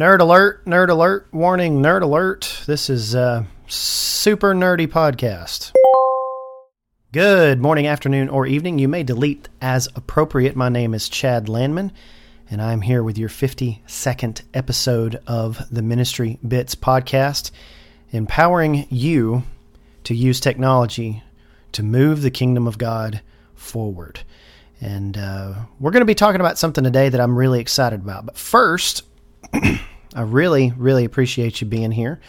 Nerd alert, nerd alert, warning, nerd alert. This is a super nerdy podcast. Good morning, afternoon, or evening. You may delete as appropriate. My name is Chad Landman, and I'm here with your 52nd episode of the Ministry Bits podcast, empowering you to use technology to move the kingdom of God forward. And uh, we're going to be talking about something today that I'm really excited about. But first, I really, really appreciate you being here.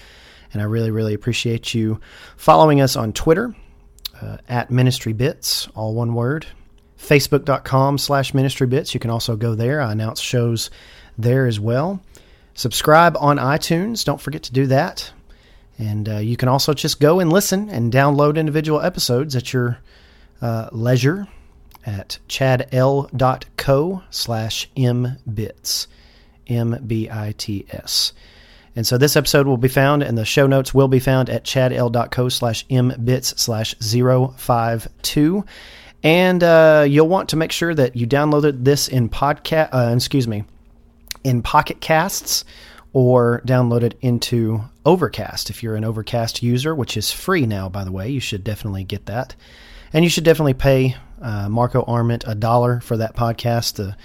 And I really, really appreciate you following us on Twitter uh, at Ministry Bits, all one word. Facebook.com slash Ministry Bits. You can also go there. I announce shows there as well. Subscribe on iTunes. Don't forget to do that. And uh, you can also just go and listen and download individual episodes at your uh, leisure at chadl.co slash mbits. M B I T S. And so this episode will be found, and the show notes will be found at chadl.co slash mbits slash 052. And uh, you'll want to make sure that you downloaded this in podcast, uh, excuse me, in Pocket Casts or download it into Overcast. If you're an Overcast user, which is free now, by the way, you should definitely get that. And you should definitely pay uh, Marco Arment a dollar for that podcast. The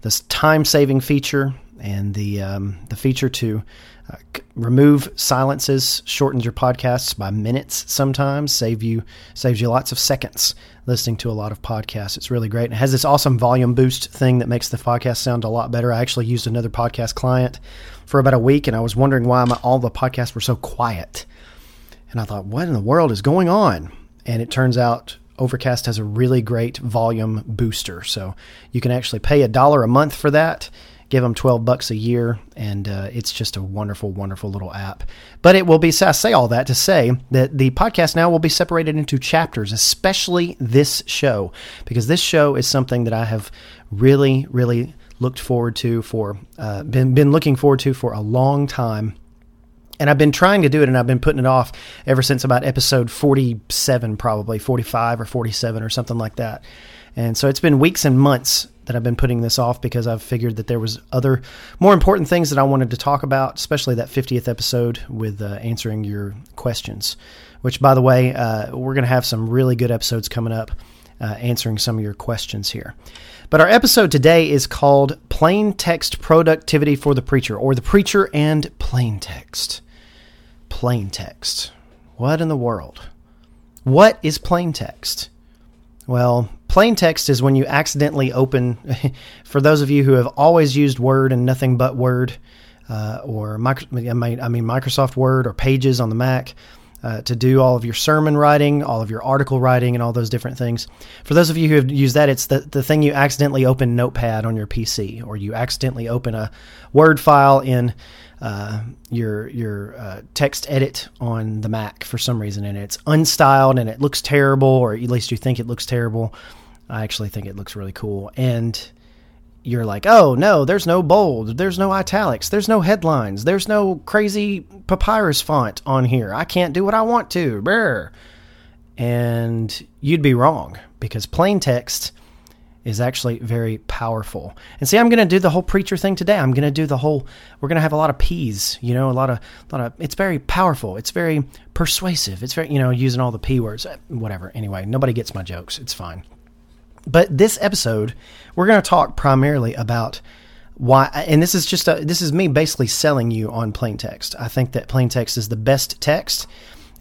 this time saving feature and the um, the feature to uh, remove silences shortens your podcasts by minutes sometimes save you saves you lots of seconds listening to a lot of podcasts. It's really great. It has this awesome volume boost thing that makes the podcast sound a lot better. I actually used another podcast client for about a week and i was wondering why my, all the podcasts were so quiet. And i thought what in the world is going on? And it turns out overcast has a really great volume booster. So you can actually pay a dollar a month for that give them 12 bucks a year and uh, it's just a wonderful wonderful little app but it will be i say all that to say that the podcast now will be separated into chapters especially this show because this show is something that i have really really looked forward to for uh, been, been looking forward to for a long time and I've been trying to do it and I've been putting it off ever since about episode 47 probably 45 or 47 or something like that. And so it's been weeks and months that I've been putting this off because I've figured that there was other more important things that I wanted to talk about, especially that 50th episode with uh, answering your questions. Which, by the way, uh, we're going to have some really good episodes coming up uh, answering some of your questions here. But our episode today is called Plain Text Productivity for the Preacher, or the Preacher and Plain Text. Plain text. What in the world? What is plain text? Well, plain text is when you accidentally open, for those of you who have always used Word and nothing but Word, uh, or micro, I mean Microsoft Word or Pages on the Mac, uh, to do all of your sermon writing, all of your article writing, and all those different things. For those of you who have used that, it's the, the thing you accidentally open Notepad on your PC, or you accidentally open a Word file in uh, your your uh, text edit on the Mac for some reason, and it's unstyled and it looks terrible, or at least you think it looks terrible. I actually think it looks really cool, and you're like, oh no, there's no bold, there's no italics, there's no headlines, there's no crazy papyrus font on here. I can't do what I want to. Brr. And you'd be wrong because plain text is actually very powerful. And see, I'm going to do the whole preacher thing today. I'm going to do the whole. We're going to have a lot of P's, you know, a lot of, a lot of. It's very powerful. It's very persuasive. It's very, you know, using all the P words. Whatever. Anyway, nobody gets my jokes. It's fine. But this episode, we're going to talk primarily about why and this is just a, this is me basically selling you on plain text. I think that plain text is the best text.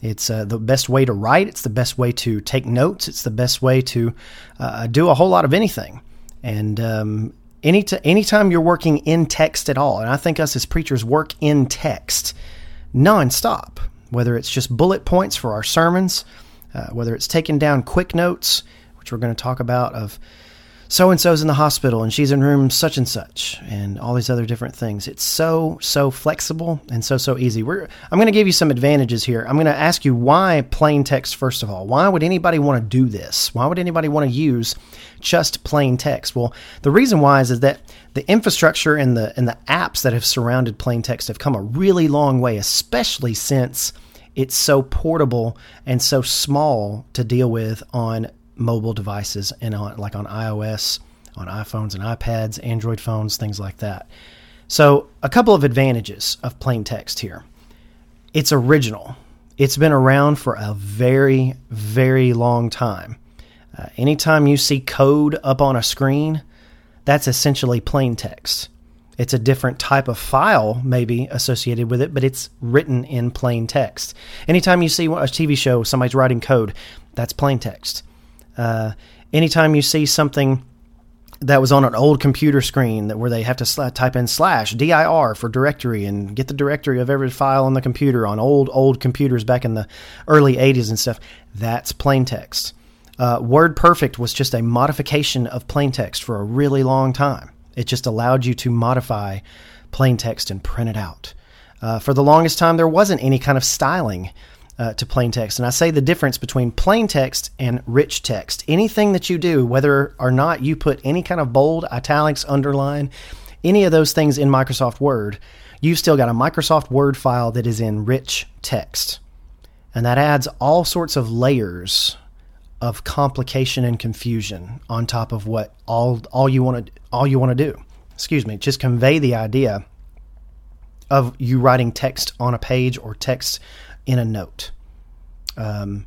It's uh, the best way to write. It's the best way to take notes. It's the best way to uh, do a whole lot of anything. And um, any t- anytime you're working in text at all, and I think us as preachers work in text nonstop, whether it's just bullet points for our sermons, uh, whether it's taking down quick notes, which we're going to talk about of so and so's in the hospital and she's in room such and such and all these other different things. It's so so flexible and so so easy. We're I'm going to give you some advantages here. I'm going to ask you why plain text first of all. Why would anybody want to do this? Why would anybody want to use just plain text? Well, the reason why is, is that the infrastructure and the and the apps that have surrounded plain text have come a really long way, especially since it's so portable and so small to deal with on mobile devices and on like on iOS, on iPhones and iPads, Android phones, things like that. So, a couple of advantages of plain text here. It's original. It's been around for a very, very long time. Uh, anytime you see code up on a screen, that's essentially plain text. It's a different type of file, maybe associated with it, but it's written in plain text. Anytime you see a TV show, somebody's writing code, that's plain text. Uh, anytime you see something that was on an old computer screen that where they have to sl- type in slash dir for directory and get the directory of every file on the computer on old old computers back in the early 80s and stuff that's plain text uh, word perfect was just a modification of plain text for a really long time it just allowed you to modify plain text and print it out. Uh, for the longest time, there wasn't any kind of styling uh, to plain text. And I say the difference between plain text and rich text. Anything that you do, whether or not you put any kind of bold, italics, underline, any of those things in Microsoft Word, you've still got a Microsoft Word file that is in rich text. And that adds all sorts of layers of complication and confusion on top of what all all you want to all you want to do. Excuse me, just convey the idea of you writing text on a page or text in a note. Um,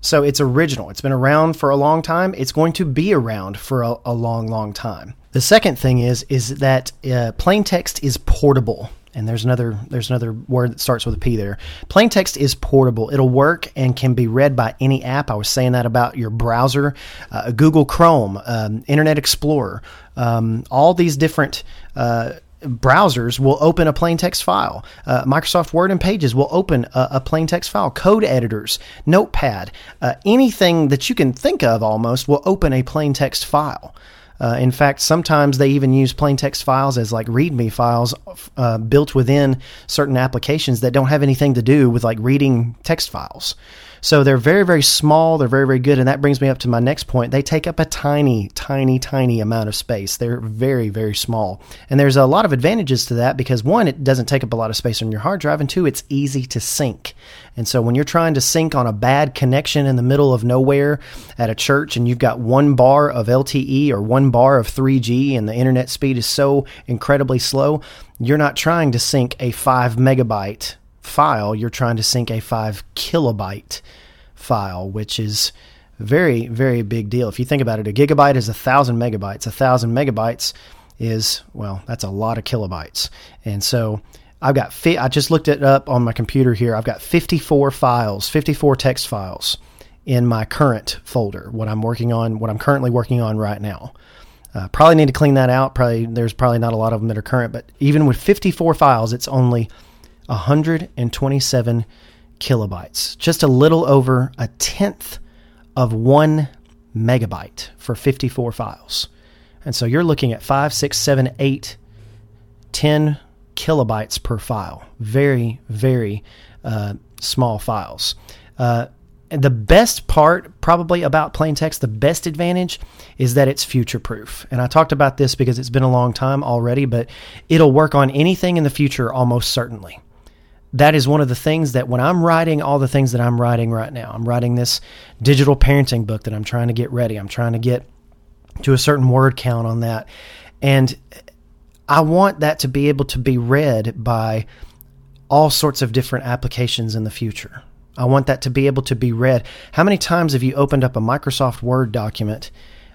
so it's original. It's been around for a long time. It's going to be around for a, a long, long time. The second thing is is that uh, plain text is portable and there's another there's another word that starts with a P there. Plain text is portable. It'll work and can be read by any app. I was saying that about your browser, uh, Google Chrome, um, Internet Explorer, um, all these different. Uh, browsers will open a plain text file. Uh, Microsoft Word and Pages will open a, a plain text file. Code editors, Notepad, uh, anything that you can think of almost will open a plain text file. Uh, in fact, sometimes they even use plain text files as like README files uh, built within certain applications that don't have anything to do with like reading text files. So they're very, very small. They're very, very good. And that brings me up to my next point. They take up a tiny, tiny, tiny amount of space. They're very, very small. And there's a lot of advantages to that because one, it doesn't take up a lot of space on your hard drive. And two, it's easy to sync. And so when you're trying to sync on a bad connection in the middle of nowhere at a church and you've got one bar of LTE or one bar of 3G and the internet speed is so incredibly slow, you're not trying to sync a five megabyte file, you're trying to sync a 5 kilobyte file, which is very, very big deal. If you think about it, a gigabyte is a thousand megabytes. A thousand megabytes is, well, that's a lot of kilobytes. And so I've got, fi- I just looked it up on my computer here. I've got 54 files, 54 text files in my current folder, what I'm working on, what I'm currently working on right now. Uh, probably need to clean that out. Probably there's probably not a lot of them that are current, but even with 54 files, it's only 127 kilobytes, just a little over a tenth of one megabyte for 54 files. And so you're looking at five, six, seven, eight, 10 kilobytes per file. Very, very uh, small files. Uh, the best part, probably about plain text, the best advantage is that it's future proof. And I talked about this because it's been a long time already, but it'll work on anything in the future almost certainly that is one of the things that when I'm writing all the things that I'm writing right now, I'm writing this digital parenting book that I'm trying to get ready. I'm trying to get to a certain word count on that. And I want that to be able to be read by all sorts of different applications in the future. I want that to be able to be read. How many times have you opened up a Microsoft Word document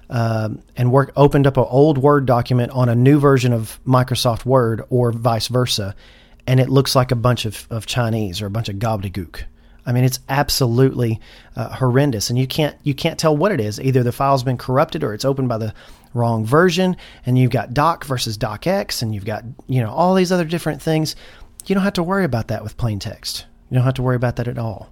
um, and work, opened up an old Word document on a new version of Microsoft Word or vice versa? And it looks like a bunch of, of Chinese or a bunch of gobbledygook. I mean, it's absolutely uh, horrendous, and you can't you can't tell what it is. Either the file's been corrupted or it's opened by the wrong version, and you've got doc versus docx, and you've got you know all these other different things. You don't have to worry about that with plain text. You don't have to worry about that at all.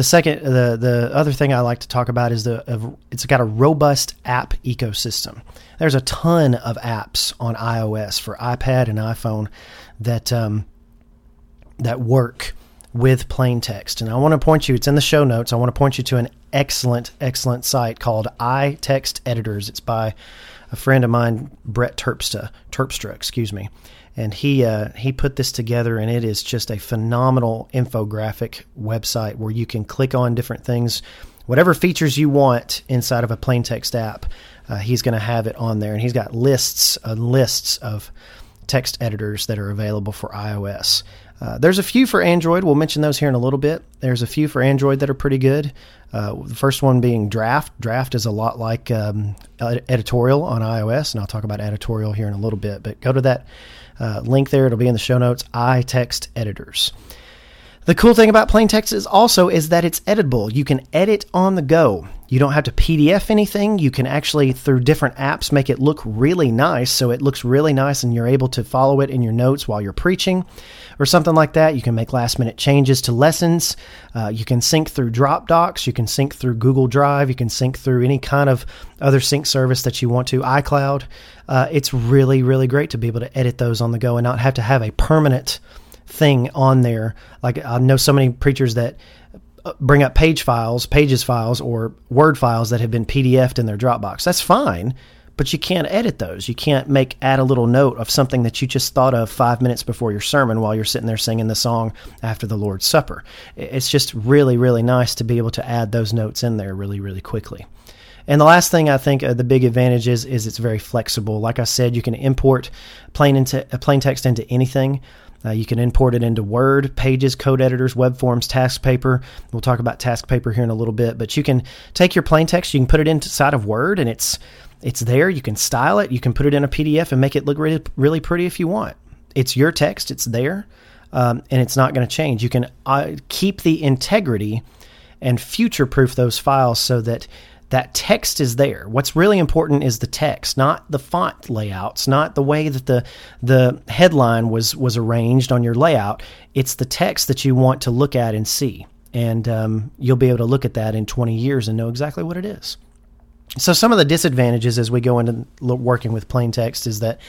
The second, the the other thing I like to talk about is the it's got a robust app ecosystem. There's a ton of apps on iOS for iPad and iPhone that um, that work with plain text. And I want to point you, it's in the show notes. I want to point you to an excellent, excellent site called iText Editors. It's by a friend of mine, Brett Terpstra, Terpstra, excuse me. And he uh, he put this together, and it is just a phenomenal infographic website where you can click on different things, whatever features you want inside of a plain text app. Uh, he's going to have it on there, and he's got lists and lists of text editors that are available for iOS. Uh, there's a few for Android. We'll mention those here in a little bit. There's a few for Android that are pretty good. Uh, the first one being Draft. Draft is a lot like um, editorial on iOS, and I'll talk about editorial here in a little bit. But go to that uh, link there; it'll be in the show notes. iText editors. The cool thing about plain text is also is that it's editable. You can edit on the go. You don't have to PDF anything. You can actually through different apps make it look really nice so it looks really nice and you're able to follow it in your notes while you're preaching or something like that. You can make last minute changes to lessons. Uh, you can sync through Dropbox. You can sync through Google Drive. You can sync through any kind of other sync service that you want to, iCloud. Uh, it's really, really great to be able to edit those on the go and not have to have a permanent thing on there. Like I know so many preachers that uh, bring up page files, pages files, or Word files that have been PDFed in their Dropbox. That's fine, but you can't edit those. You can't make add a little note of something that you just thought of five minutes before your sermon while you're sitting there singing the song after the Lord's Supper. It's just really, really nice to be able to add those notes in there really, really quickly. And the last thing I think uh, the big advantage is is it's very flexible. Like I said, you can import plain into uh, plain text into anything. Uh, you can import it into Word, Pages, code editors, web forms, Task Paper. We'll talk about Task Paper here in a little bit, but you can take your plain text, you can put it inside of Word, and it's it's there. You can style it. You can put it in a PDF and make it look really really pretty if you want. It's your text. It's there, um, and it's not going to change. You can uh, keep the integrity and future proof those files so that that text is there. What's really important is the text, not the font layouts, not the way that the the headline was was arranged on your layout. It's the text that you want to look at and see, and um, you'll be able to look at that in 20 years and know exactly what it is. So some of the disadvantages as we go into working with plain text is that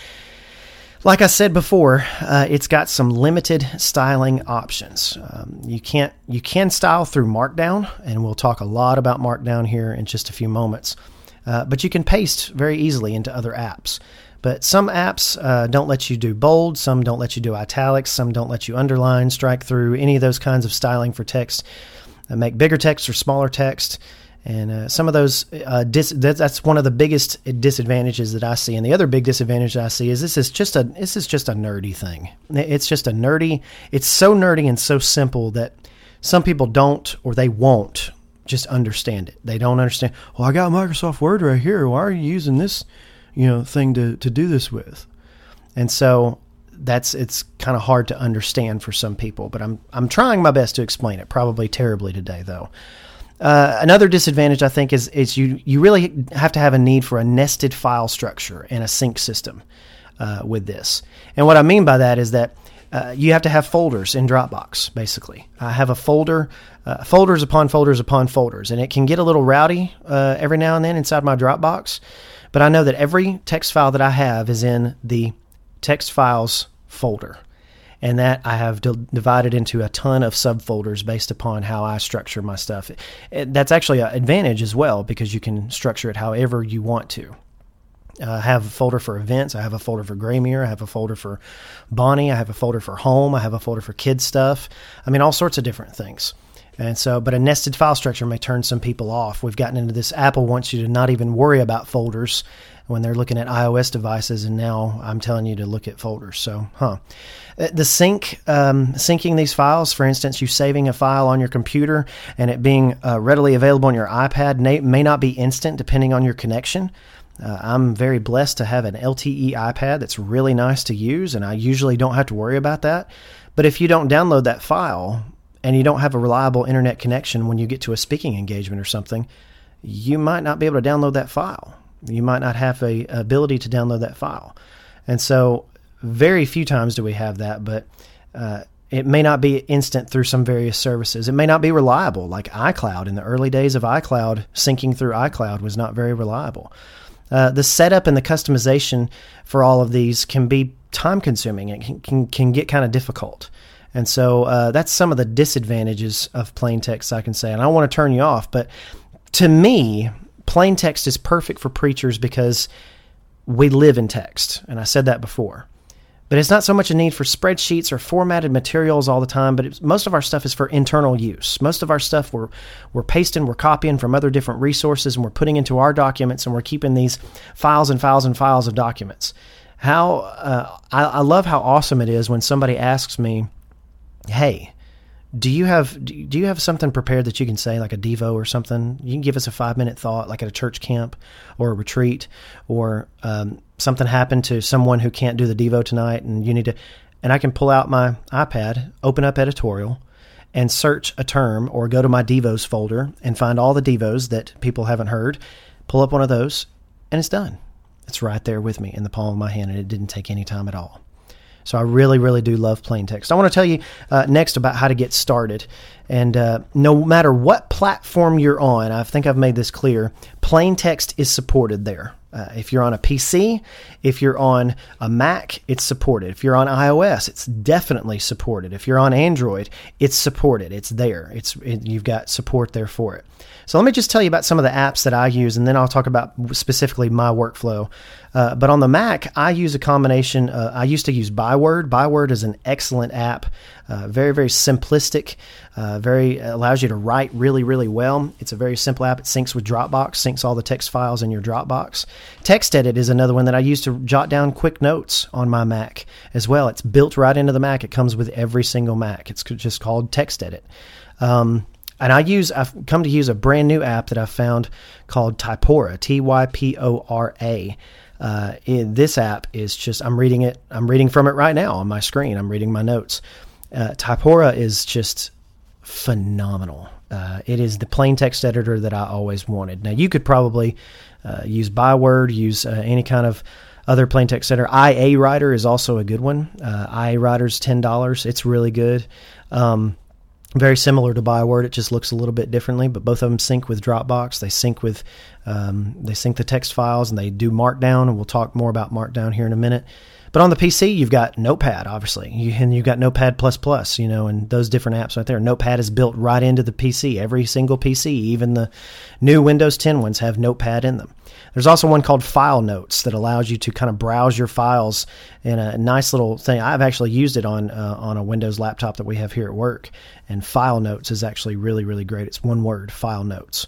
like I said before, uh, it's got some limited styling options. Um, you can't you can style through Markdown, and we'll talk a lot about Markdown here in just a few moments. Uh, but you can paste very easily into other apps. But some apps uh, don't let you do bold, some don't let you do italics, some don't let you underline, strike through, any of those kinds of styling for text. Make bigger text or smaller text. And uh, some of those, uh, dis- that's one of the biggest disadvantages that I see. And the other big disadvantage I see is this is just a this is just a nerdy thing. It's just a nerdy. It's so nerdy and so simple that some people don't or they won't just understand it. They don't understand. Well, I got Microsoft Word right here. Why are you using this, you know, thing to to do this with? And so that's it's kind of hard to understand for some people. But I'm I'm trying my best to explain it. Probably terribly today though. Uh, another disadvantage, I think, is is you you really have to have a need for a nested file structure and a sync system uh, with this. And what I mean by that is that uh, you have to have folders in Dropbox. Basically, I have a folder, uh, folders upon folders upon folders, and it can get a little rowdy uh, every now and then inside my Dropbox. But I know that every text file that I have is in the text files folder and that I have d- divided into a ton of subfolders based upon how I structure my stuff. It, that's actually an advantage as well because you can structure it however you want to. Uh, I have a folder for events. I have a folder for Graymere. I have a folder for Bonnie. I have a folder for home. I have a folder for kids stuff. I mean, all sorts of different things. And so, but a nested file structure may turn some people off. We've gotten into this. Apple wants you to not even worry about folders when they're looking at iOS devices, and now I'm telling you to look at folders. So, huh. Uh, the sync, um, syncing these files, for instance, you saving a file on your computer and it being uh, readily available on your iPad may, may not be instant depending on your connection. Uh, I'm very blessed to have an LTE iPad that's really nice to use, and I usually don't have to worry about that. But if you don't download that file and you don't have a reliable internet connection when you get to a speaking engagement or something, you might not be able to download that file. You might not have a ability to download that file. And so very few times do we have that, but uh, it may not be instant through some various services. It may not be reliable, like iCloud. In the early days of iCloud, syncing through iCloud was not very reliable. Uh, the setup and the customization for all of these can be time consuming. It can, can, can get kind of difficult. And so uh, that's some of the disadvantages of plain text, I can say. And I want to turn you off, but to me, plain text is perfect for preachers because we live in text. And I said that before. But it's not so much a need for spreadsheets or formatted materials all the time, but most of our stuff is for internal use. Most of our stuff we're, we're pasting, we're copying from other different resources, and we're putting into our documents, and we're keeping these files and files and files of documents. how uh, I, I love how awesome it is when somebody asks me, "Hey, do you have do you have something prepared that you can say like a devo or something? You can give us a five minute thought like at a church camp or a retreat or um, something happened to someone who can't do the devo tonight and you need to and i can pull out my ipad open up editorial and search a term or go to my devos folder and find all the devos that people haven't heard pull up one of those and it's done. It's right there with me in the palm of my hand and it didn't take any time at all so I really, really do love plain text. I want to tell you uh, next about how to get started. And uh, no matter what platform you're on, I think I've made this clear, plain text is supported there. Uh, if you're on a PC, if you're on a Mac, it's supported. If you're on iOS, it's definitely supported. If you're on Android, it's supported. It's there. It's it, you've got support there for it. So let me just tell you about some of the apps that I use, and then I'll talk about specifically my workflow. Uh, but on the Mac, I use a combination. Uh, I used to use Byword. Byword is an excellent app, uh, very very simplistic, uh, very allows you to write really really well. It's a very simple app. It syncs with Dropbox, syncs all the text files in your Dropbox. TextEdit is another one that I use to jot down quick notes on my Mac as well. It's built right into the Mac. It comes with every single Mac. It's just called TextEdit. Um, and I use I've come to use a brand new app that I found called Typora, T Y P O R A. Uh, this app is just I'm reading it. I'm reading from it right now on my screen. I'm reading my notes. Uh, Typora is just phenomenal. Uh, it is the plain text editor that I always wanted. Now you could probably uh, use Byword, use uh, any kind of other plain text editor. IA Writer is also a good one. Uh, IA Writer's ten dollars. It's really good. Um, very similar to Byword. It just looks a little bit differently, but both of them sync with Dropbox. They sync with um, they sync the text files and they do Markdown, and we'll talk more about Markdown here in a minute. But on the PC, you've got Notepad, obviously, and you've got Notepad plus plus, you know, and those different apps right there. Notepad is built right into the PC. Every single PC, even the new Windows 10 ones, have Notepad in them. There's also one called File Notes that allows you to kind of browse your files in a nice little thing. I've actually used it on uh, on a Windows laptop that we have here at work, and File Notes is actually really really great. It's one word, File Notes.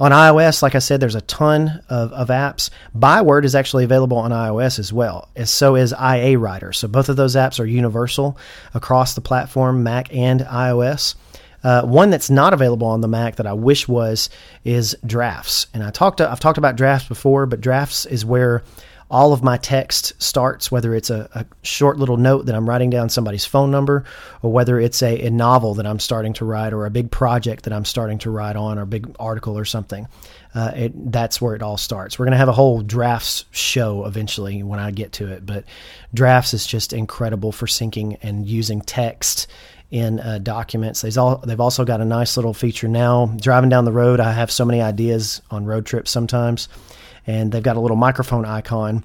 On iOS, like I said, there's a ton of, of apps. Byword is actually available on iOS as well, as so is IA Writer. So both of those apps are universal across the platform, Mac and iOS. Uh, one that's not available on the Mac that I wish was is Drafts, and I talked to, I've talked about Drafts before, but Drafts is where all of my text starts, whether it's a, a, short little note that I'm writing down somebody's phone number, or whether it's a, a, novel that I'm starting to write, or a big project that I'm starting to write on, or a big article or something. Uh, it, that's where it all starts. We're going to have a whole drafts show eventually when I get to it, but drafts is just incredible for syncing and using text in uh, documents. All, they've also got a nice little feature now. Driving down the road, I have so many ideas on road trips sometimes and they've got a little microphone icon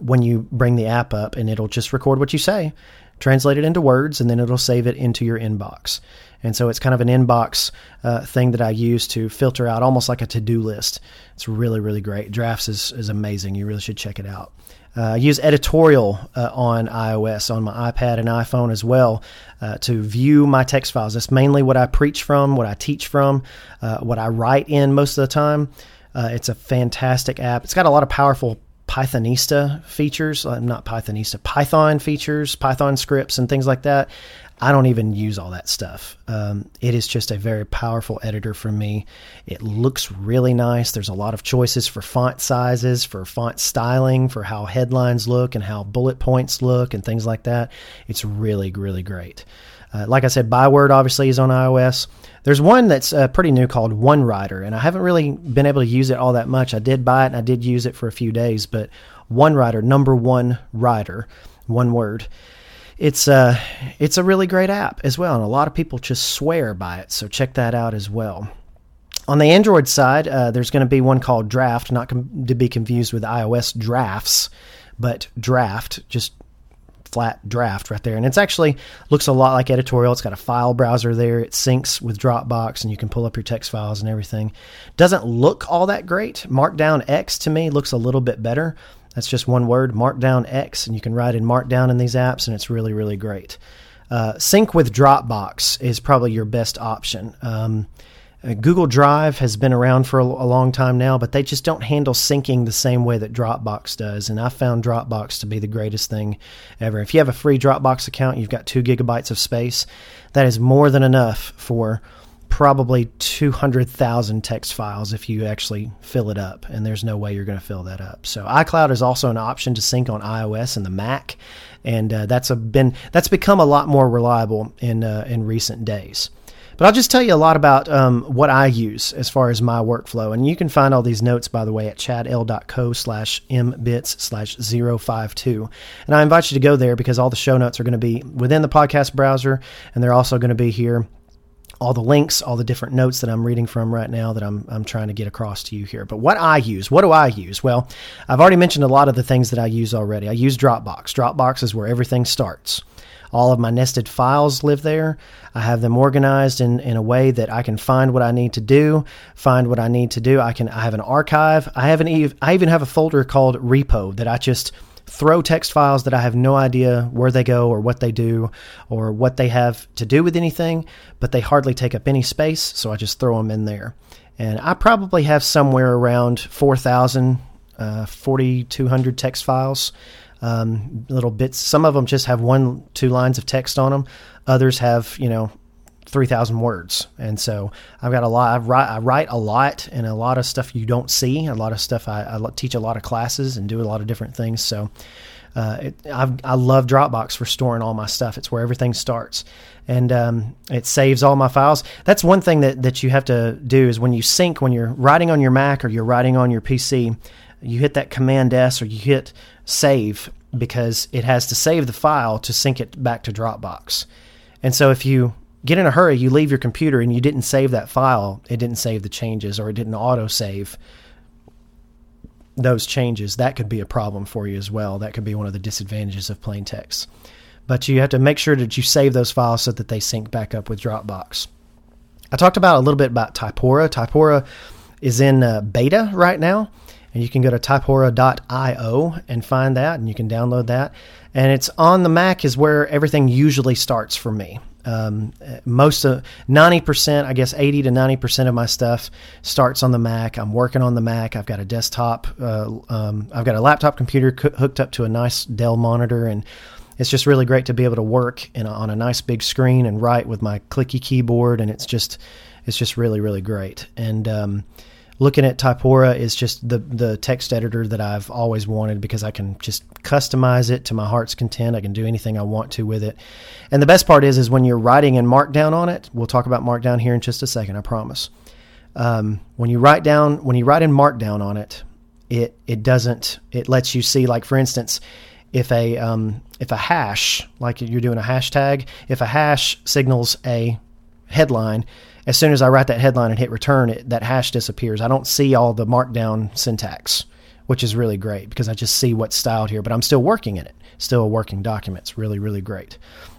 when you bring the app up, and it'll just record what you say, translate it into words, and then it'll save it into your inbox. And so it's kind of an inbox uh, thing that I use to filter out almost like a to do list. It's really, really great. Drafts is, is amazing. You really should check it out. Uh, I use editorial uh, on iOS, on my iPad and iPhone as well, uh, to view my text files. That's mainly what I preach from, what I teach from, uh, what I write in most of the time. Uh, it's a fantastic app. It's got a lot of powerful Pythonista features, uh, not Pythonista, Python features, Python scripts, and things like that. I don't even use all that stuff. Um, it is just a very powerful editor for me. It looks really nice. There's a lot of choices for font sizes, for font styling, for how headlines look and how bullet points look, and things like that. It's really, really great. Uh, like I said, Byword obviously is on iOS. There's one that's uh, pretty new called 1Writer, and I haven't really been able to use it all that much. I did buy it and I did use it for a few days, but 1Writer, number one writer, one word. It's a uh, it's a really great app as well, and a lot of people just swear by it. So check that out as well. On the Android side, uh, there's going to be one called Draft, not com- to be confused with iOS Drafts, but Draft, just flat draft right there. And it's actually looks a lot like editorial. It's got a file browser there. It syncs with Dropbox and you can pull up your text files and everything. Doesn't look all that great. Markdown X to me looks a little bit better. That's just one word, Markdown X, and you can write in Markdown in these apps, and it's really, really great. Uh, sync with Dropbox is probably your best option. Um, Uh, Google Drive has been around for a, a, long time now, but they just don't handle syncing the same way that Dropbox does. And I found Dropbox to be the greatest thing ever. If you have a free Dropbox account, you've got two gigabytes of space. That is more than enough for probably 200,000 text files if you actually fill it up, and there's no way you're going to fill that up. So iCloud is also an option to sync on iOS and the Mac, and uh, that's a been that's become a lot more reliable in uh, in recent days. But I'll just tell you a lot about um, what I use as far as my workflow. And you can find all these notes, by the way, at chadl.co slash mbits slash 052. And I invite you to go there because all the show notes are going to be within the podcast browser, and they're also going to be here all the links, all the different notes that I'm reading from right now that I'm, I'm trying to get across to you here. But what I use, what do I use? Well, I've already mentioned a lot of the things that I use already. I use Dropbox. Dropbox is where everything starts. All of my nested files live there. I have them organized in, in a way that I can find what I need to do, find what I need to do. I can I have an archive. I have an I even have a folder called repo that I just throw text files that I have no idea where they go or what they do or what they have to do with anything, but they hardly take up any space, so I just throw them in there. And I probably have somewhere around 4,000, uh, 4,200 text files, um, little bits. Some of them just have one, two lines of text on them. Others have, you know, 3,000 words. And so I've got a lot, I write, I write a lot and a lot of stuff you don't see, a lot of stuff I, I teach a lot of classes and do a lot of different things. So uh, it, i love Dropbox for storing all my stuff. It's where everything starts. And um, it saves all my files. That's one thing that, that you have to do is when you sync, when you're writing on your Mac or you're writing on your PC, you hit that Command S or you hit save because it has to save the file to sync it back to Dropbox. And so if you get in a hurry, you leave your computer and you didn't save that file, it didn't save the changes or it didn't auto save those changes, that could be a problem for you as well. That could be one of the disadvantages of plain text. But you have to make sure that you save those files so that they sync back up with Dropbox. I talked about a little bit about Typora. Typora is in uh, beta right now, and you can go to typora.io and find that, and you can download that. And it's on the Mac is where everything usually starts for me. Um, most of 90%, I guess 80 to 90% of my stuff starts on the Mac. I'm working on the Mac. I've got a desktop, uh, um, I've got a laptop computer co- hooked up to a nice Dell monitor, and it's just really great to be able to work a, on a nice big screen and write with my clicky keyboard. And it's just, it's just really, really great. And, um, looking at Typora is just the the text editor that I've always wanted because I can just customize it to my heart's content. I can do anything I want to with it. And the best part is is when you're writing in Markdown on it. We'll talk about Markdown here in just a second. I promise. Um, when you write down when you write in Markdown on it, it it doesn't it lets you see like for instance if a um, if a hash like you're doing a hashtag if a hash signals a headline as soon as I write that headline and hit return, it, that hash disappears. I don't see all the markdown syntax, which is really great because I just see what's styled here, but I'm still working in it. Still a working document. It's really, really great.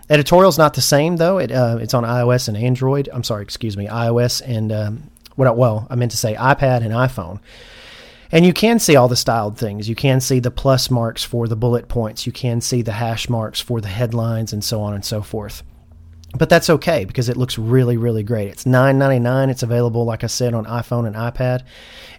Editorial's not the same though. It uh, it's on iOS and Android. I'm sorry, excuse me, iOS and um, what? Well, I meant to say iPad and iPhone. And you can see all the styled things. You can see the plus marks for the bullet points. You can see the hash marks for the headlines and so on and so forth but that's okay because it looks really really great. It's $9.99 it's available like i said on iphone and ipad.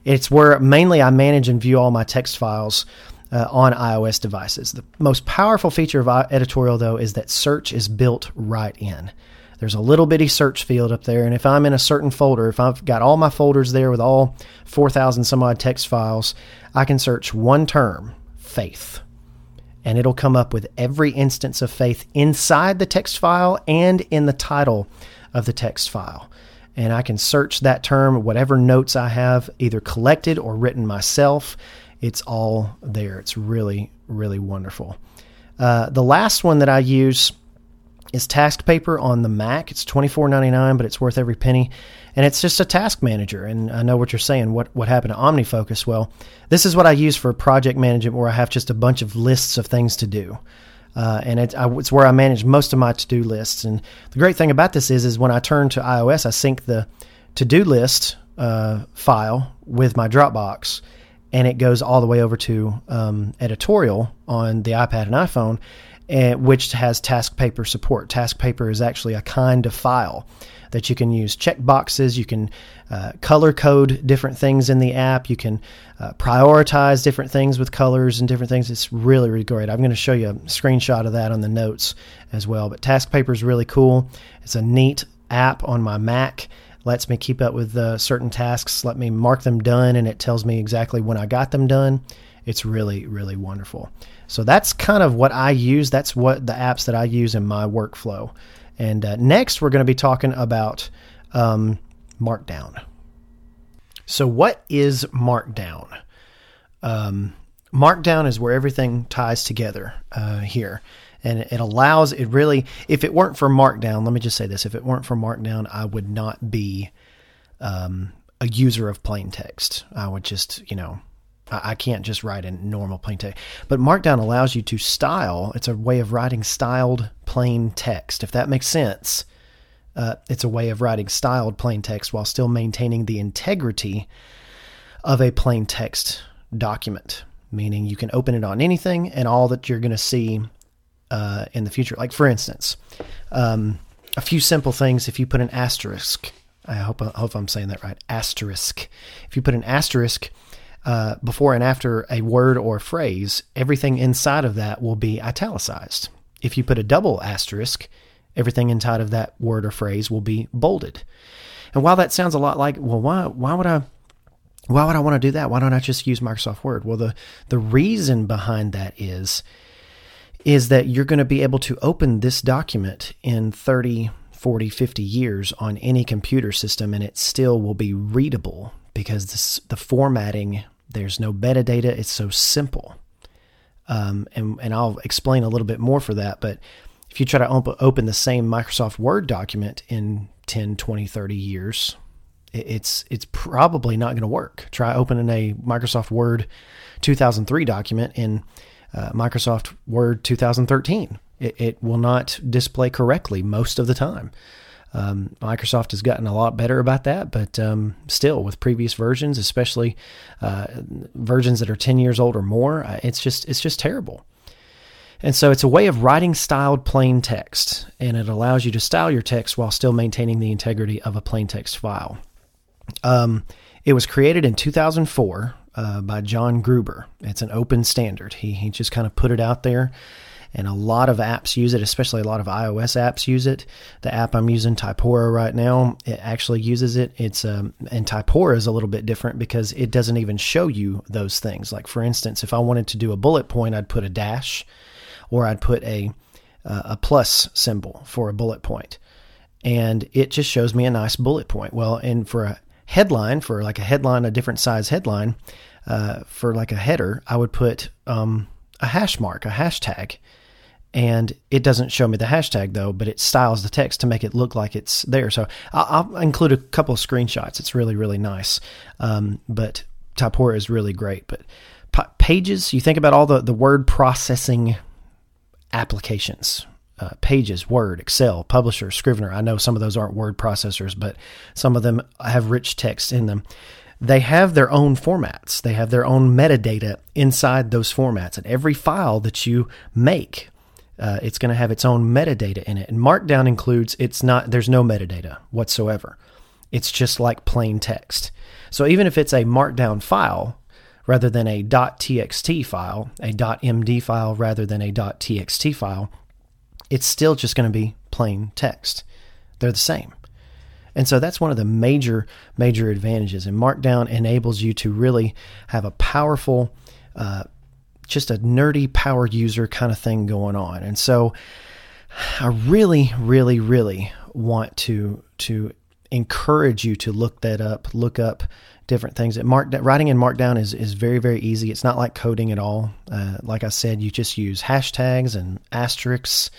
It's where mainly i manage and view all my text files uh, on ios devices. The most powerful feature of editorial though is that search is built right in. There's a little bitty search field up there and if i'm in a certain folder if i've got all my folders there with all 4000 some odd text files i can search one term faith and it'll come up with every instance of faith inside the text file and in the title of the text file. And I can search that term, whatever notes I have either collected or written myself. It's all there. It's really, really wonderful. Uh, the last one that I use is TaskPaper on the Mac. It's twenty four ninety nine, but it's worth every penny and it's just a task manager. And I know what you're saying. What what happened to OmniFocus? Well, this is what I use for project management, where I have just a bunch of lists of things to do. Uh, and it, I, it's where I manage most of my to-do lists. And the great thing about this is, is when I turn to iOS, I sync the to-do list uh, file with my Dropbox, and it goes all the way over to um, editorial on the iPad and iPhone, and, which has task paper support. Task paper is actually a kind of file that you can use check boxes. You can uh, color code different things in the app. You can uh, prioritize different things with colors and different things. It's really, really great. I'm going to show you a screenshot of that on the notes as well. But TaskPaper is really cool. It's a neat app on my Mac lets me keep up with uh, certain tasks, let me mark them done, and it tells me exactly when I got them done. It's really, really wonderful. So that's kind of what I use. That's what the apps that I use in my workflow. And uh, next, we're going to be talking about um, Markdown. So, what is Markdown? Um, Markdown is where everything ties together uh, here and it allows it really if it weren't for markdown let me just say this if it weren't for markdown i would not be um, a user of plain text i would just you know I, can't just write in normal plain text but markdown allows you to style it's a way of writing styled plain text if that makes sense uh, it's a way of writing styled plain text while still maintaining the integrity of a plain text document meaning you can open it on anything and all that you're going to see uh, in the future. Like for instance, um, a few simple things. If you put an asterisk, I hope I hope I'm saying that right. Asterisk. If you put an asterisk uh, before and after a word or phrase, everything inside of that will be italicized. If you put a double asterisk, everything inside of that word or phrase will be bolded. And while that sounds a lot like, well, why why would I why would I want to do that? Why don't I just use Microsoft Word? Well, the the reason behind that is is that you're going to be able to open this document in 30, 40, 50 years on any computer system and it still will be readable because this, the formatting, there's no metadata, it's so simple. Um, and, and I'll explain a little bit more for that. But if you try to op- open the same Microsoft Word document in 10, 20, 30 years, it's it's probably not going to work. Try opening a Microsoft Word 2003 document in uh, Microsoft Word 2013. It, it, will not display correctly most of the time. Um, Microsoft has gotten a lot better about that, but um, still, with previous versions, especially uh, versions that are 10 years old or more, uh, it's just it's just terrible. And so it's a way of writing styled plain text, and it allows you to style your text while still maintaining the integrity of a plain text file. Um, it was created in 2004 uh, by John Gruber. It's an open standard. He, he just kind of put it out there, and a lot of apps use it, especially a lot of iOS apps use it. The app I'm using, Typora, right now, it actually uses it. It's um, and Typora is a little bit different because it doesn't even show you those things. Like for instance, if I wanted to do a bullet point, I'd put a dash, or I'd put a uh, a plus symbol for a bullet point, and it just shows me a nice bullet point. Well, and for a headline for like a headline, a different size headline, uh, for like a header, I would put um, a hash mark, a hashtag. And it doesn't show me the hashtag though, but it styles the text to make it look like it's there. So I'll, I'll include a couple of screenshots. It's really, really nice. Um, but Typora is really great. But pages, you think about all the, the word processing applications, uh, Pages, Word, Excel, Publisher, Scrivener. I know some of those aren't word processors, but some of them have rich text in them. They have their own formats. They have their own metadata inside those formats. And every file that you make, uh, it's going to have its own metadata in it. And Markdown includes it's not. There's no metadata whatsoever. It's just like plain text. So even if it's a Markdown file, rather than a .txt file, a .md file rather than a .txt file, it's still just going to be plain text. They're the same. And so that's one of the major, major advantages. And Markdown enables you to really have a powerful, uh, just a nerdy power user kind of thing going on. And so I really, really, really want to to encourage you to look that up, look up different things. That mark writing in Markdown is is very very easy. It's not like coding at all. Uh, like I said, you just use hashtags and asterisks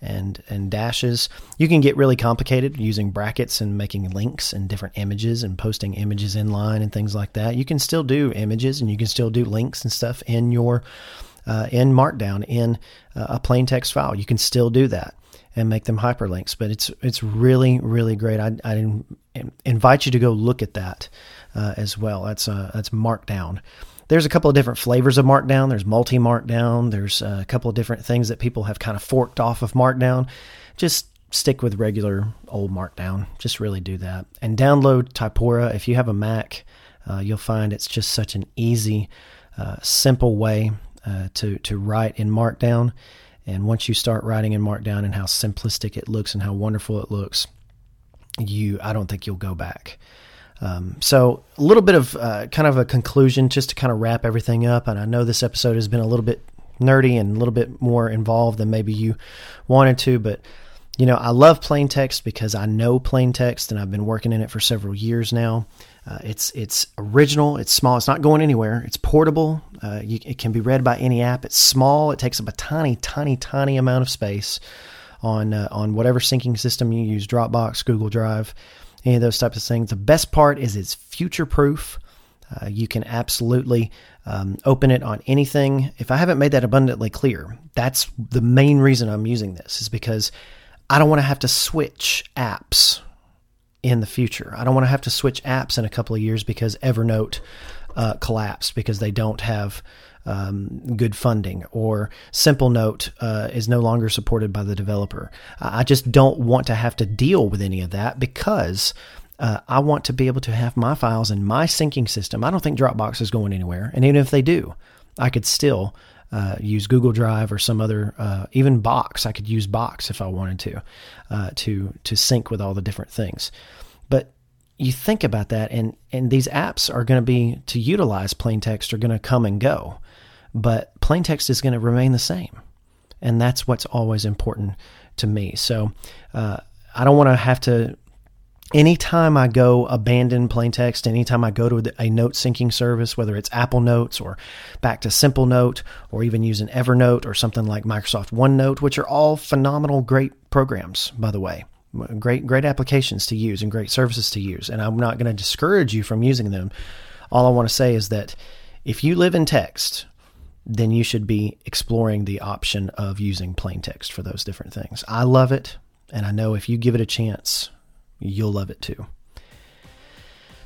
and and dashes. You can get really complicated using brackets and making links and different images and posting images inline and things like that. You can still do images and you can still do links and stuff in your uh, in Markdown in uh, a plain text file. You can still do that and make them hyperlinks. But it's it's really really great. I, I invite you to go look at that uh, as well. That's uh, that's Markdown. There's a couple of different flavors of Markdown. There's multi Markdown. There's a couple of different things that people have kind of forked off of Markdown. Just stick with regular old Markdown. Just really do that. And download Typora. If you have a Mac, uh, you'll find it's just such an easy, uh, simple way uh, to, to write in Markdown. And once you start writing in Markdown and how simplistic it looks and how wonderful it looks, you I don't think you'll go back. Um, so a little bit of uh, kind of a conclusion just to kind of wrap everything up. And I know this episode has been a little bit nerdy and a little bit more involved than maybe you wanted to, but you know, I love plain text because I know plain text and I've been working in it for several years now. Uh, it's it's original. It's small. It's not going anywhere. It's portable. Uh, you, it can be read by any app. It's small. It takes up a tiny, tiny, tiny amount of space on uh, on whatever syncing system you use, Dropbox, Google Drive any of those types of things. The best part is it's future proof. Uh, you can absolutely um, open it on anything. If I haven't made that abundantly clear, that's the main reason I'm using this, is because I don't want to have to switch apps in the future. I don't want to have to switch apps in a couple of years because Evernote uh, collapsed because they don't have um, good funding, or Simplenote uh, is no longer supported by the developer. I just don't want to have to deal with any of that because uh, I want to be able to have my files in my syncing system. I don't think Dropbox is going anywhere, and even if they do, I could still uh, use Google Drive or some other, uh, even Box. I could use Box if I wanted to, uh, to to sync with all the different things. But you think about that, and and these apps are going to be to utilize plain text are going to come and go but plain text is going to remain the same. And that's what's always important to me. So uh, I don't want to have to, anytime I go abandon plain text, anytime I go to a note syncing service, whether it's Apple Notes or back to Simplenote or even using Evernote or something like Microsoft OneNote, which are all phenomenal, great programs, by the way. Great, great applications to use and great services to use. And I'm not going to discourage you from using them. All I want to say is that if you live in text, then you should be exploring the option of using plain text for those different things. I love it, and I know if you give it a chance, you'll love it too.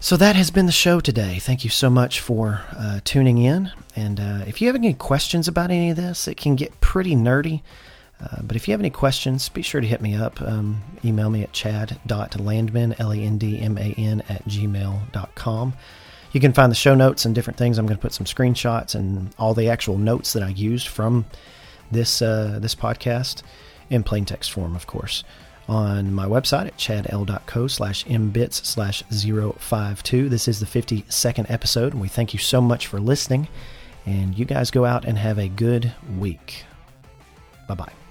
So that has been the show today. Thank you so much for uh, tuning in. And uh, if you have any questions about any of this, it can get pretty nerdy. Uh, but if you have any questions, be sure to hit me up. Um, email me at chad.lendman, L E N D M A N, at gmail.com. You can find the show notes and different things. I'm going to put some screenshots and all the actual notes that I used from this uh, this podcast in plain text form, of course, on my website at chadl.co slash mbits slash 052. This is the 52nd episode, and we thank you so much for listening. And you guys go out and have a good week. Bye bye.